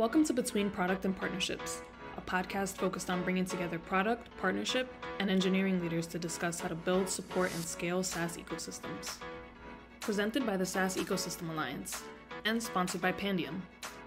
Welcome to Between Product and Partnerships, a podcast focused on bringing together product, partnership, and engineering leaders to discuss how to build, support, and scale SaaS ecosystems. Presented by the SaaS Ecosystem Alliance and sponsored by Pandium,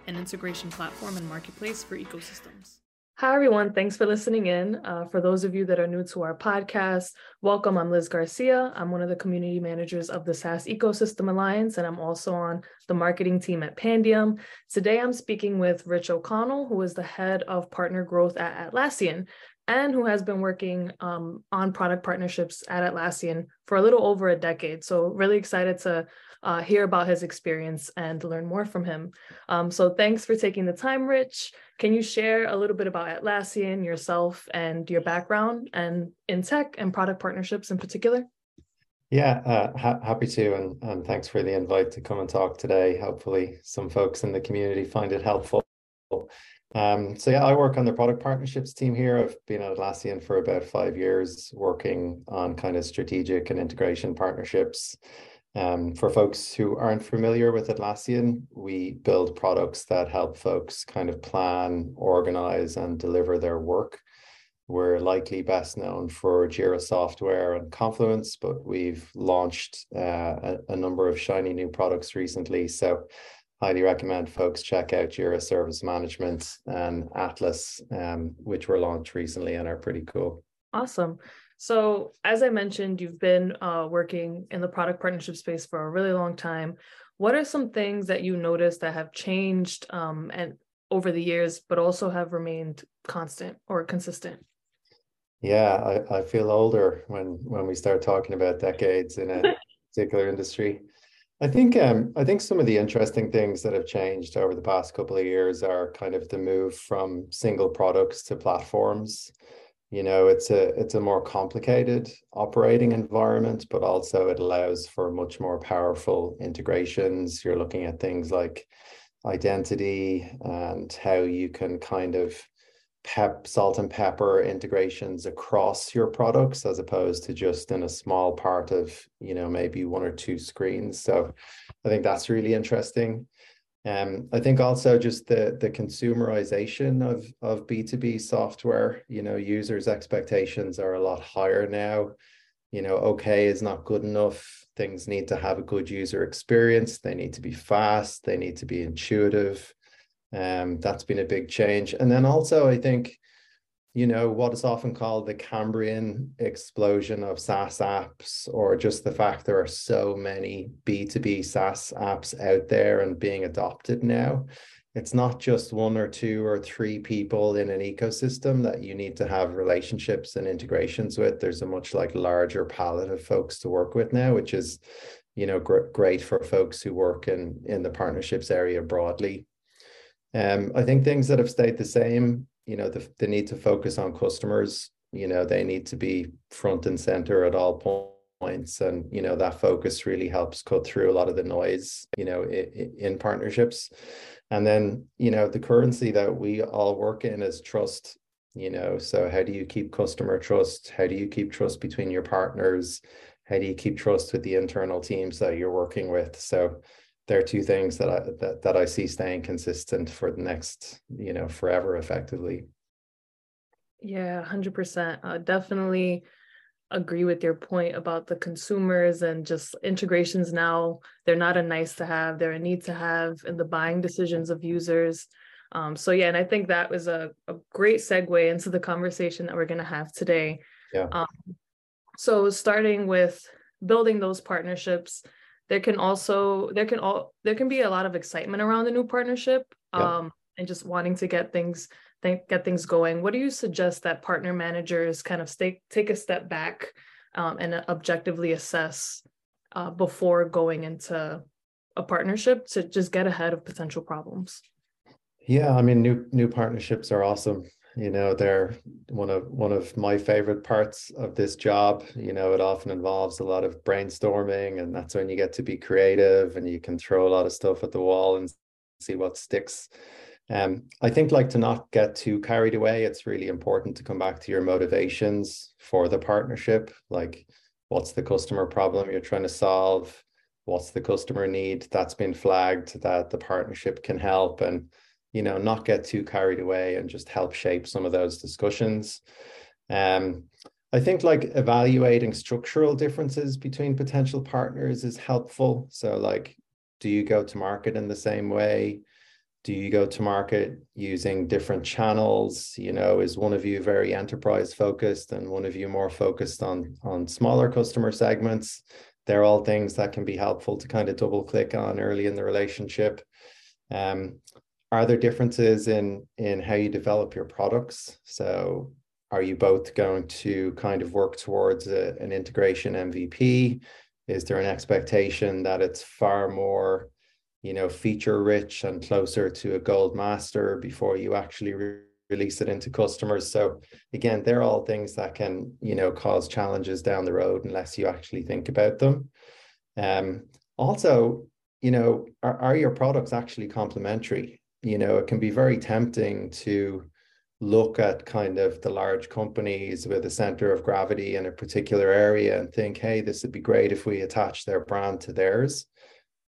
an integration platform and marketplace for ecosystems. Hi, everyone. Thanks for listening in. Uh, for those of you that are new to our podcast, welcome. I'm Liz Garcia. I'm one of the community managers of the SaaS Ecosystem Alliance, and I'm also on the marketing team at Pandium. Today, I'm speaking with Rich O'Connell, who is the head of partner growth at Atlassian and who has been working um, on product partnerships at Atlassian for a little over a decade. So, really excited to uh, hear about his experience and learn more from him. Um, so thanks for taking the time, Rich. Can you share a little bit about Atlassian, yourself, and your background and in tech and product partnerships in particular? Yeah, uh, ha- happy to, and, and thanks for the invite to come and talk today. Hopefully, some folks in the community find it helpful. Um, so yeah, I work on the product partnerships team here. I've been at Atlassian for about five years, working on kind of strategic and integration partnerships. Um, for folks who aren't familiar with Atlassian, we build products that help folks kind of plan, organize, and deliver their work. We're likely best known for Jira software and Confluence, but we've launched uh, a, a, number of shiny new products recently. So, highly recommend folks check out Jira Service Management and Atlas, um, which were launched recently and are pretty cool. Awesome. So, as I mentioned, you've been uh, working in the product partnership space for a really long time. What are some things that you noticed that have changed um, and over the years, but also have remained constant or consistent? Yeah, I, I feel older when when we start talking about decades in a particular industry. I think um, I think some of the interesting things that have changed over the past couple of years are kind of the move from single products to platforms. You know it's a it's a more complicated operating environment but also it allows for much more powerful integrations. You're looking at things like identity and how you can kind of pep salt and pepper integrations across your products as opposed to just in a small part of you know maybe one or two screens so i think that's really interesting um, I think also just the the consumerization of of B2B software, you know, users' expectations are a lot higher now. You know, okay is not good enough. Things need to have a good user experience. They need to be fast. They need to be intuitive. Um, that's been a big change. And then also, I think you know, what is often called the Cambrian explosion of SaaS apps, or just the fact there are so many B2B SaaS apps out there and being adopted now. It's not just one or two or three people in an ecosystem that you need to have relationships and integrations with. There's a much like larger palette of folks to work with now, which is, you know, gr- great for folks who work in in the partnerships area broadly. Um, I think things that have stayed the same you know the, the need to focus on customers you know they need to be front and center at all points and you know that focus really helps cut through a lot of the noise you know in, in partnerships. And then you know the currency that we all work in is trust you know so how do you keep customer trust? How do you keep trust between your partners? How do you keep trust with the internal teams that you're working with? So there are two things that I that, that I see staying consistent for the next, you know, forever effectively. Yeah, 100%. Uh, definitely agree with your point about the consumers and just integrations now. They're not a nice to have, they're a need to have in the buying decisions of users. Um, so, yeah, and I think that was a, a great segue into the conversation that we're going to have today. Yeah. Um, so, starting with building those partnerships, there can also there can all there can be a lot of excitement around the new partnership yeah. um, and just wanting to get things th- get things going. What do you suggest that partner managers kind of stay, take a step back um, and objectively assess uh, before going into a partnership to just get ahead of potential problems? Yeah i mean new new partnerships are awesome you know they're one of one of my favorite parts of this job you know it often involves a lot of brainstorming and that's when you get to be creative and you can throw a lot of stuff at the wall and see what sticks um, I think like to not get too carried away. It's really important to come back to your motivations for the partnership. Like, what's the customer problem you're trying to solve? What's the customer need that's been flagged that the partnership can help? And you know, not get too carried away and just help shape some of those discussions. Um, I think like evaluating structural differences between potential partners is helpful. So, like, do you go to market in the same way? Do you go to market using different channels? You know, is one of you very enterprise focused and one of you more focused on on smaller customer segments? They're all things that can be helpful to kind of double click on early in the relationship. Um, are there differences in in how you develop your products? So are you both going to kind of work towards a, an integration MVP? Is there an expectation that it's far more, you know, feature rich and closer to a gold master before you actually re- release it into customers? So again, they're all things that can, you know, cause challenges down the road unless you actually think about them. Um, also, you know, are, are your products actually complementary? You know, it can be very tempting to look at kind of the large companies with a center of gravity in a particular area and think, hey, this would be great if we attach their brand to theirs.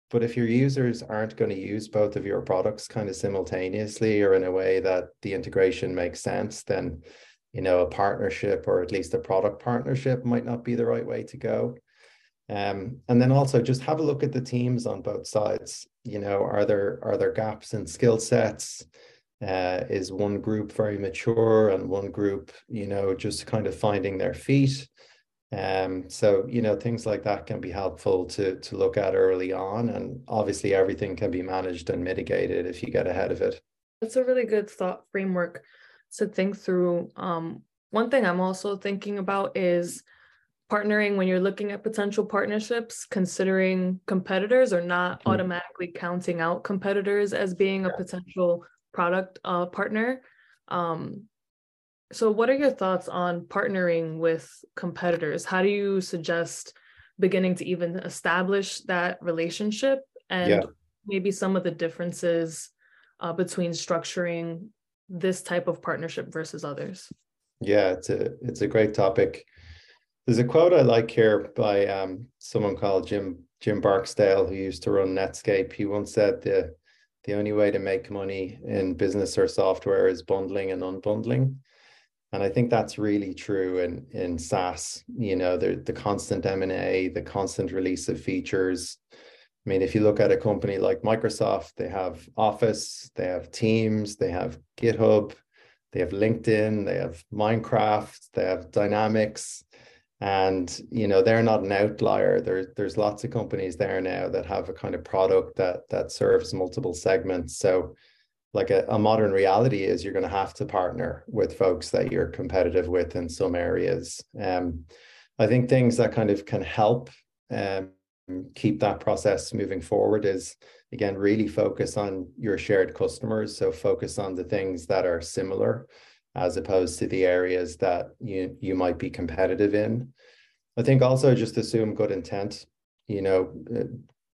But if your users aren't going to use both of your products kind of simultaneously or in a way that the integration makes sense, then you know a partnership or at least a product partnership might not be the right way to go. Um, and then also just have a look at the teams on both sides. You know, are there are there gaps in skill sets? uh, is one group very mature and one group, you know, just kind of finding their feet. Um, so you know things like that can be helpful to to look at early on, and obviously everything can be managed and mitigated if you get ahead of it. That's a really good thought framework to think through. Um, one thing I'm also thinking about is partnering when you're looking at potential partnerships, considering competitors or not mm-hmm. automatically counting out competitors as being a potential product uh, partner. Um, so, what are your thoughts on partnering with competitors? How do you suggest beginning to even establish that relationship and yeah. maybe some of the differences uh, between structuring this type of partnership versus others? Yeah, it's a it's a great topic. There's a quote I like here by um, someone called Jim Jim Barksdale, who used to run Netscape. He once said the the only way to make money in business or software is bundling and unbundling. And I think that's really true in, in SaaS, you know, the, the constant M&A, the constant release of features. I mean, if you look at a company like Microsoft, they have Office, they have Teams, they have GitHub, they have LinkedIn, they have Minecraft, they have Dynamics, and you know they're not an outlier. There's there's lots of companies there now that have a kind of product that that serves multiple segments. So like a, a modern reality is you're going to have to partner with folks that you're competitive with in some areas. Um, i think things that kind of can help um, keep that process moving forward is again really focus on your shared customers. So focus on the things that are similar as opposed to the areas that you you might be competitive in. I think also just assume good intent. You know, uh,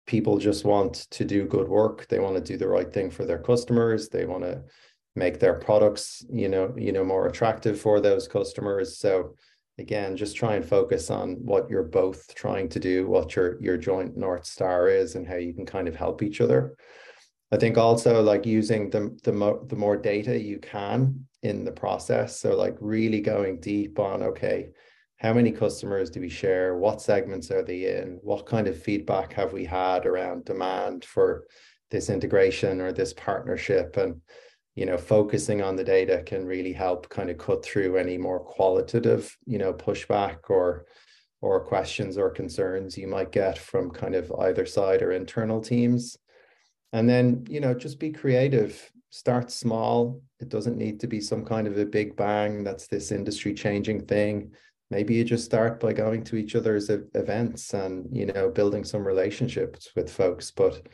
people just want to do good work. They want to do the right thing for their customers. They want to make their products, you know, you know, more attractive for those customers. So again, just try and focus on what you're both trying to do, what your your joint north star is, and how you can kind of help each other. I think also like using the the, mo- the more data you can in the process. So like really going deep on okay, how many customers do we share? What segments are they in? What kind of feedback have we had around demand for this integration or this partnership? And you know, focusing on the data can really help kind of cut through any more qualitative, you know, pushback or or questions or concerns you might get from kind of either side or internal teams and then you know just be creative start small. It doesn't need to be some kind of a big bang that's this industry changing thing. Maybe you just start by going to each other's events and you know building some relationships with folks. But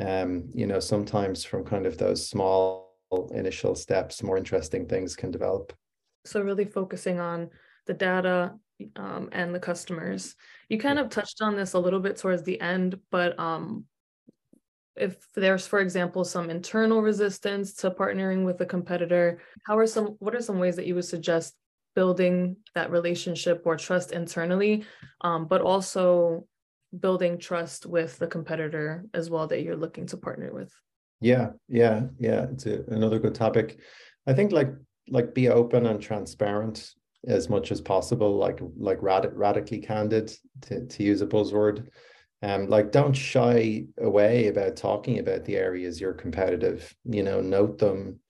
um you know sometimes from kind of those small initial steps more interesting things can develop. So really focusing on the data um, and the customers. You kind of touched on this a little bit towards the end but um if there's for example some internal resistance to partnering with a competitor how are some what are some ways that you would suggest building that relationship or trust internally um, but also building trust with the competitor as well that you're looking to partner with Yeah, yeah, yeah. It's a, another good topic. I think like like be open and transparent as much as possible, like like rad- radically candid to, to use a buzzword. Um, like don't shy away about talking about the areas you're competitive. You know, note them.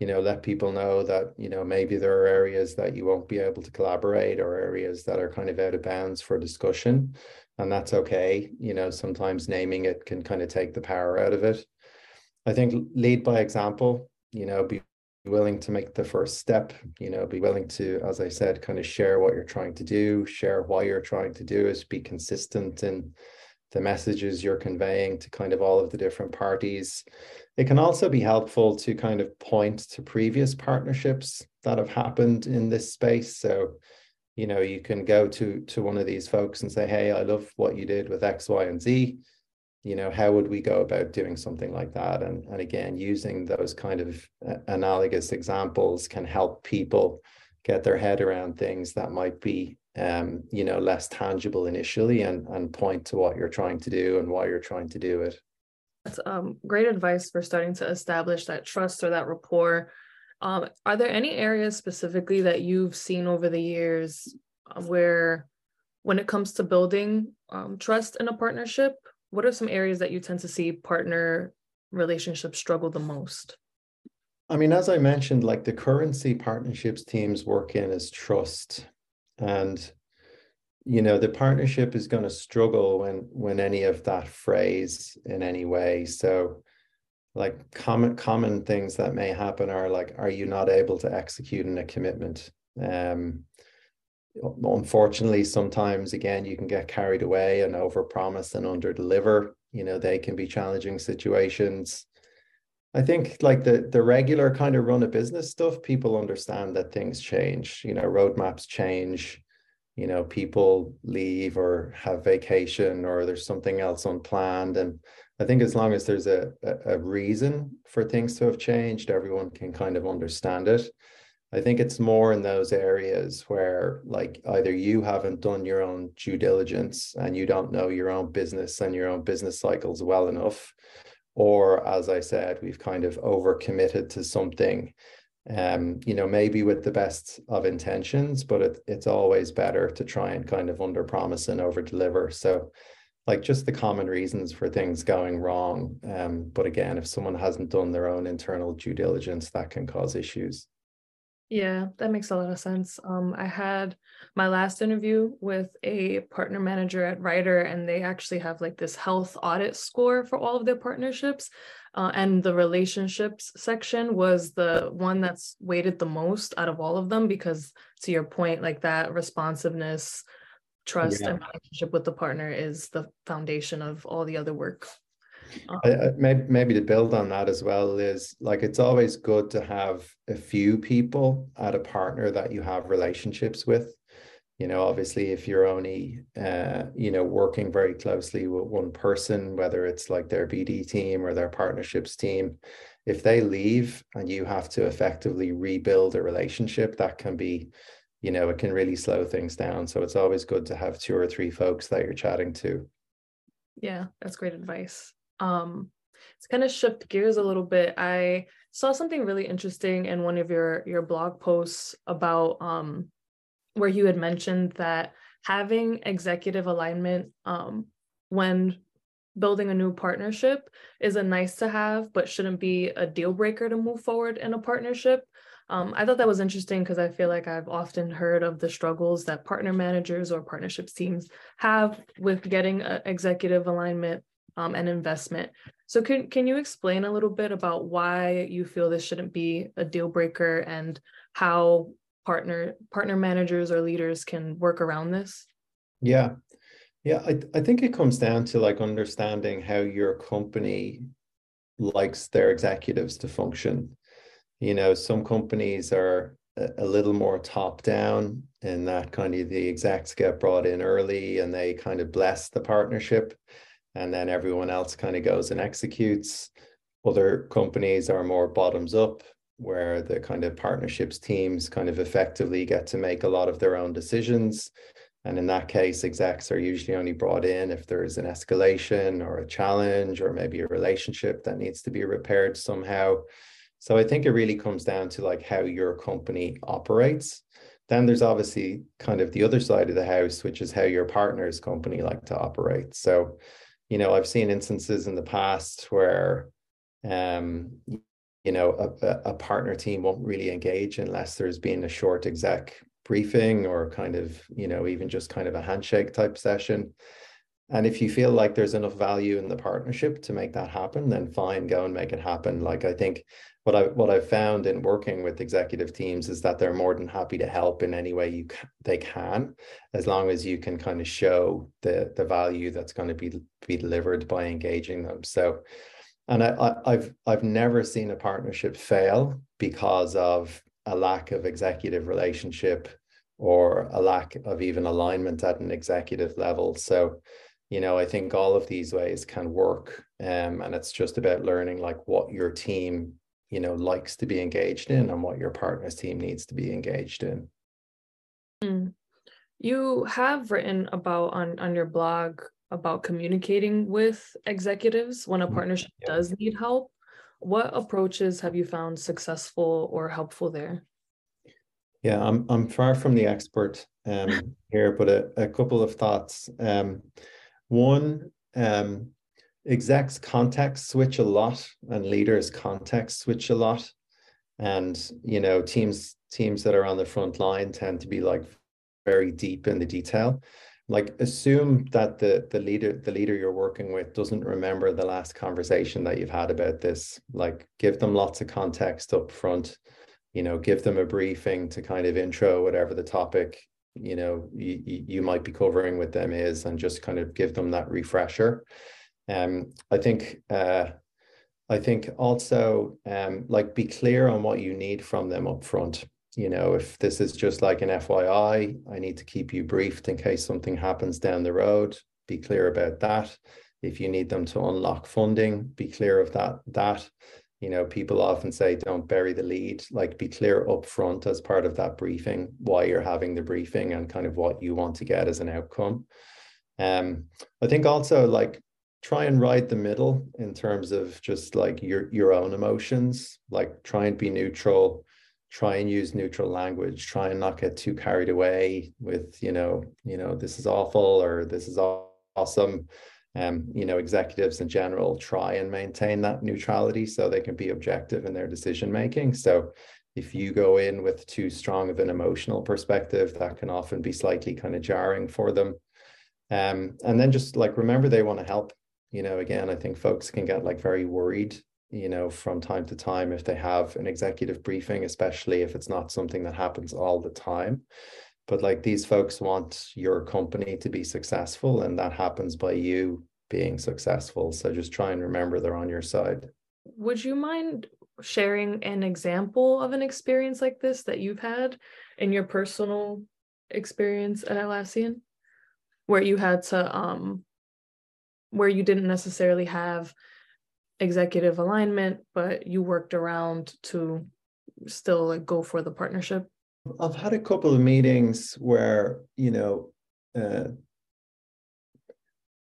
You know, let people know that you know maybe there are areas that you won't be able to collaborate or areas that are kind of out of bounds for discussion, and that's okay. You know, sometimes naming it can kind of take the power out of it. I think lead by example. You know, be willing to make the first step you know be willing to as i said kind of share what you're trying to do share why you're trying to do it be consistent in the messages you're conveying to kind of all of the different parties. It can also be helpful to kind of point to previous partnerships that have happened in this space. So you know you can go to to one of these folks and say hey i love what you did with x y and z. You know how would we go about doing something like that? And, and again using those kind of uh, analogous examples can help people get their head around things that might be um, you know less tangible initially and and point to what you're trying to do and why you're trying to do it that's um, great advice for starting to establish that trust or that rapport um, are there any areas specifically that you've seen over the years uh, where when it comes to building um, trust in a partnership what are some areas that you tend to see partner relationships struggle the most? I mean, as I mentioned, like the currency partnerships teams work in is trust. And you know, the partnership is going to struggle when when any of that phrase in any way. So like common common things that may happen are like, are you not able to execute in a commitment? Um, unfortunately sometimes again you can get carried away and over promise and under deliver you know they can be challenging situations i think like the the regular kind of run a business stuff people understand that things change you know roadmaps change you know people leave or have vacation or there's something else unplanned. And i think as long as there's a, a, reason for things to have changed everyone can kind of understand it. I think it's more in those areas where, like, either you haven't done your own due diligence and you don't know your own business and your own business cycles well enough, or as I said, we've kind of overcommitted to something. Um, you know, maybe with the best of intentions, but it, it's always better to try and kind of under promise and over deliver. So, like, just the common reasons for things going wrong. Um, but again, if someone hasn't done their own internal due diligence, that can cause issues. Yeah, that makes a lot of sense. Um, I had my last interview with a partner manager at Writer, and they actually have like this health audit score for all of their partnerships. Uh, and the relationships section was the one that's weighted the most out of all of them because, to your point, like that responsiveness, trust, yeah. and relationship with the partner is the foundation of all the other work. I, maybe, maybe to build on that as well is like it's always good to have a few people at a partner that you have relationships with. You know obviously if you're only uh, you know working very closely with one person whether it's like their bd team or their partnerships team if they leave and you have to effectively rebuild a relationship that can be you know it can really slow things down. So it's always good to have two or three folks that you're chatting to. Yeah that's great advice um, to kind of shift gears a little bit, I saw something really interesting in one of your your blog posts about um, where you had mentioned that having executive alignment um, when building a new partnership is a nice to have, but shouldn't be a deal breaker to move forward in a partnership. Um, I thought that was interesting because I feel like I've often heard of the struggles that partner managers or partnerships teams have with getting executive alignment um, and investment. So can can you explain a little bit about why you feel this shouldn't be a deal breaker and how partner partner managers or leaders can work around this? Yeah. Yeah, I, I think it comes down to like understanding how your company likes their executives to function. You know, some companies are a, little more top down in that kind of the execs get brought in early and they kind of bless the partnership and then everyone else kind of goes and executes. Other companies are more bottoms up, where the kind of partnerships teams kind of effectively get to make a lot of their own decisions. And in that case, execs are usually only brought in if there's an escalation or a challenge or maybe a relationship that needs to be repaired somehow. So I think it really comes down to like how your company operates. Then there's obviously kind of the other side of the house, which is how your partner's company like to operate. So, you know, I've seen instances in the past where um, you know, a, a partner team won't really engage unless there's been a short exec briefing or kind of, you know, even just kind of a handshake type session. And if you feel like there's enough value in the partnership to make that happen, then fine, go and make it happen. Like I think what I what I've found in working with executive teams is that they're more than happy to help in any way you can, they can, as long as you can kind of show the the value that's going to be be delivered by engaging them. So, and I, I I've I've never seen a partnership fail because of a lack of executive relationship or a lack of even alignment at an executive level. So you know i think all of these ways can work um, and it's just about learning like what your team you know likes to be engaged in and what your partner's team needs to be engaged in mm. you have written about on on your blog about communicating with executives when a mm-hmm. partnership yeah. does need help what approaches have you found successful or helpful there yeah i'm i'm far from the expert um here but a, a couple of thoughts um one, um, execs context switch a lot and leaders context switch a lot. And, you know, teams teams that are on the front line tend to be like very deep in the detail. Like assume that the the leader the leader you're working with doesn't remember the last conversation that you've had about this. Like give them lots of context up front you know give them a briefing to kind of intro whatever the topic you know you, you might be covering with them is and just kind of give them that refresher. Um i think uh i think also um like be clear on what you need from them up front you know if this is just like an fyi i need to keep you briefed in case something happens down the road be clear about that. If you need them to unlock funding be clear of that that you know people often say don't bury the lead. Like be clear up front as part of that briefing why you're having the briefing and kind of what you want to get as an outcome. Um i think also like try and ride the middle in terms of just like your your own emotions. Like try and be neutral. Try and use neutral language. Try and not get too carried away with you know you know this is awful or this is awesome um, you know, executives in general try and maintain that neutrality so they can be objective in their decision making. So if you go in with too strong of an emotional perspective, that can often be slightly kind of jarring for them. Um, and then just like remember they want to help. You know, again, I think folks can get like very worried, you know, from time to time if they have an executive briefing, especially if it's not something that happens all the time but like these folks want your company to be successful and that happens by you being successful. So just try and remember they're on your side. Would you mind sharing an example of an experience like this that you've had in your personal experience at Atlassian? Where you had to um where you didn't necessarily have executive alignment but you worked around to still like go for the partnership I've had a couple of meetings where, you know, uh,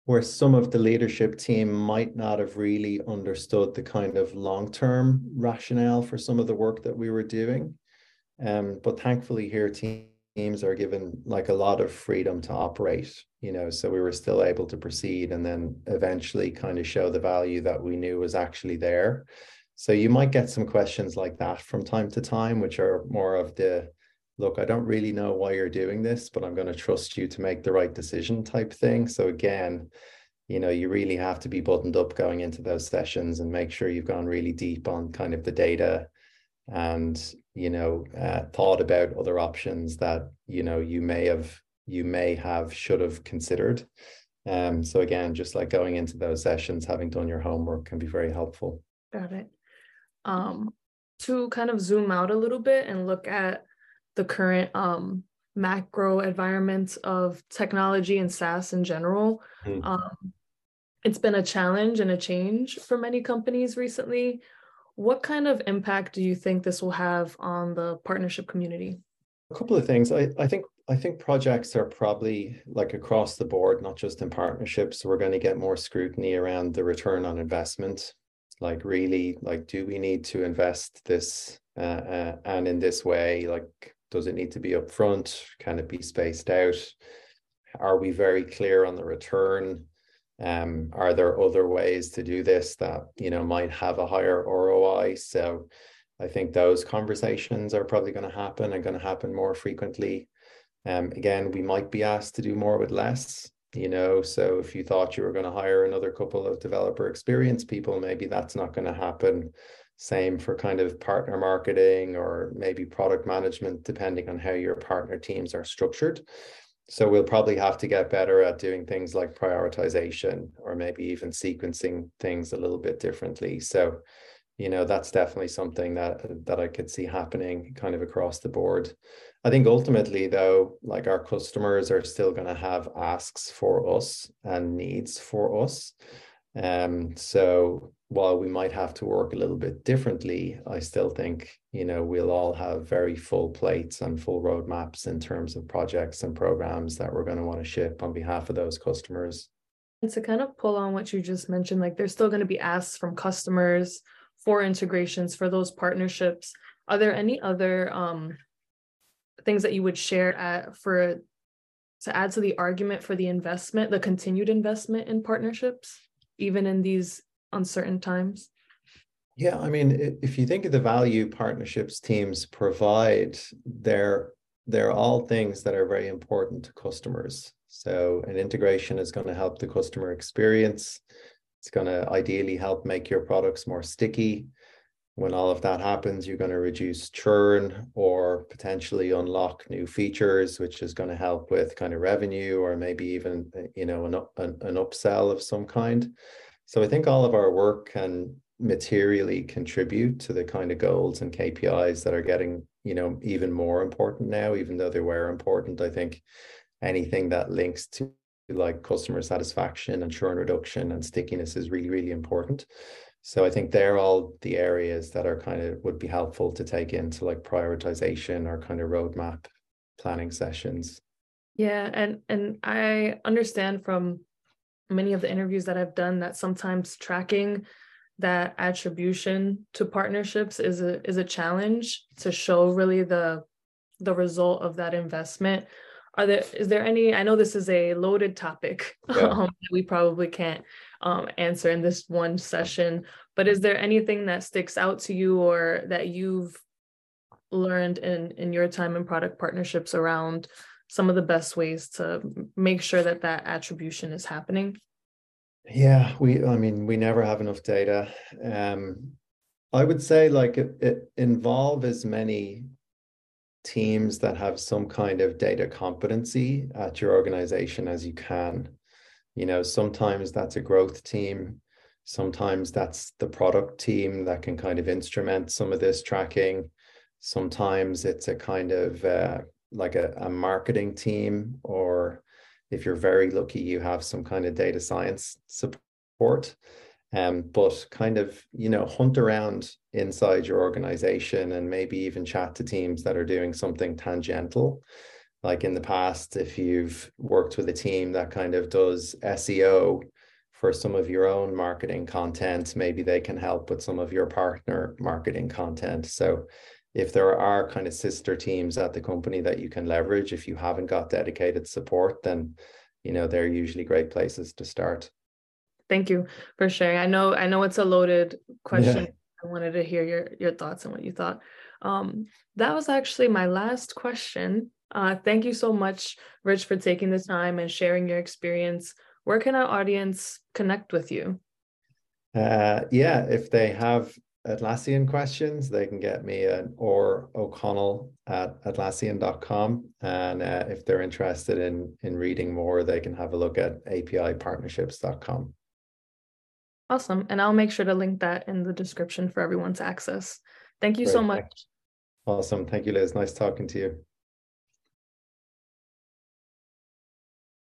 where some of the leadership team might not have really understood the kind of long-term rationale for some of the work that we were doing. Um, but thankfully here teams are given like a lot of freedom to operate, you know, so we were still able to proceed and then eventually kind of show the value that we knew was actually there. So you might get some questions like that from time to time, which are more of the look, I don't really know why you're doing this, but I'm going to trust you to make the right decision type thing. So again, you know, you really have to be buttoned up going into those sessions and make sure you've gone really deep on kind of the data and, you know, uh, thought about other options that, you know, you may have, you may have, should have considered. Um, so again, just like going into those sessions, having done your homework can be very helpful. Got it. Um, to kind of zoom out a little bit and look at the current um, macro environment of technology and SaaS in general. Mm. Um, it's been a challenge and a change for many companies recently. What kind of impact do you think this will have on the partnership community? A couple of things. I, I think I think projects are probably like across the board, not just in partnerships. We're going to get more scrutiny around the return on investment. Like, really, like, do we need to invest this uh, uh, and in this way? Like, does it need to be upfront? Can it be spaced out? Are we very clear on the return? Um, are there other ways to do this that you know might have a higher ROI? So I think those conversations are probably going to happen and going to happen more frequently. Um, again, we might be asked to do more with less, you know. So if you thought you were going to hire another couple of developer experience people, maybe that's not going to happen. Same for kind of partner marketing or maybe product management, depending on how your partner teams are structured. So we'll probably have to get better at doing things like prioritization or maybe even sequencing things a little bit differently. So you know that's definitely something that that i could see happening kind of across the board i think ultimately though like our customers are still going to have asks for us and needs for us um so while we might have to work a little bit differently i still think you know we'll all have very full plates and full roadmaps in terms of projects and programs that we're going to want to ship on behalf of those customers. And to kind of pull on what you just mentioned like there's still going to be asks from customers for integrations for those partnerships. Are there any other um, things that you would share at, for to add to the argument for the investment the continued investment in partnerships even in these uncertain times yeah i mean if you think of the value partnerships teams provide they're they're all things that are very important to customers so an integration is going to help the customer experience it's going to ideally help make your products more sticky. When all of that happens, you're going to reduce churn or potentially unlock new features, which is going to help with kind of revenue or maybe even you know an, an, an upsell of some kind. So I think all of our work can materially contribute to the kind of goals and KPIs that are getting you know even more important now, even though they were important. I think anything that links to like customer satisfaction and churn reduction and stickiness is really, really important. So I think they're all the areas that are kind of would be helpful to take into like prioritization or kind of roadmap planning sessions. Yeah, and and I understand from many of the interviews that I've done that sometimes tracking that attribution to partnerships is a is a challenge to show really the the result of that investment are there is there any i know this is a loaded topic yeah. um, we probably can't um, answer in this one session but is there anything that sticks out to you or that you've learned in in your time in product partnerships around some of the best ways to make sure that that attribution is happening yeah we i mean we never have enough data um i would say like it, it involve as many teams that have some kind of data competency at your organization as you can. You know, sometimes that's a growth team. Sometimes that's the product team that can kind of instrument some of this tracking. Sometimes it's a kind of uh, like a, a marketing team, or if you're very lucky, you have some kind of data science support um, but kind of you know hunt around inside your organization and maybe even chat to teams that are doing something tangential. Like in the past if you've worked with a team that kind of does seo for some of your own marketing content maybe they can help with some of your partner marketing content. So if there are kind of sister teams at the company that you can leverage if you haven't got dedicated support then you know they're usually great places to start Thank you for sharing. I know I know it's a loaded question. Yeah. I wanted to hear your your thoughts and what you thought. Um, that was actually my last question. Uh, thank you so much, Rich, for taking the time and sharing your experience. Where can our audience connect with you? Uh, yeah, if they have Atlassian questions, they can get me at or O'Connell at Atlassian.com. And uh, if they're interested in in reading more, they can have a look at APIpartnerships.com. Awesome. And I'll make sure to link that in the description for everyone to access. Thank you Great. so much. Awesome. Thank you, Liz. Nice talking to you.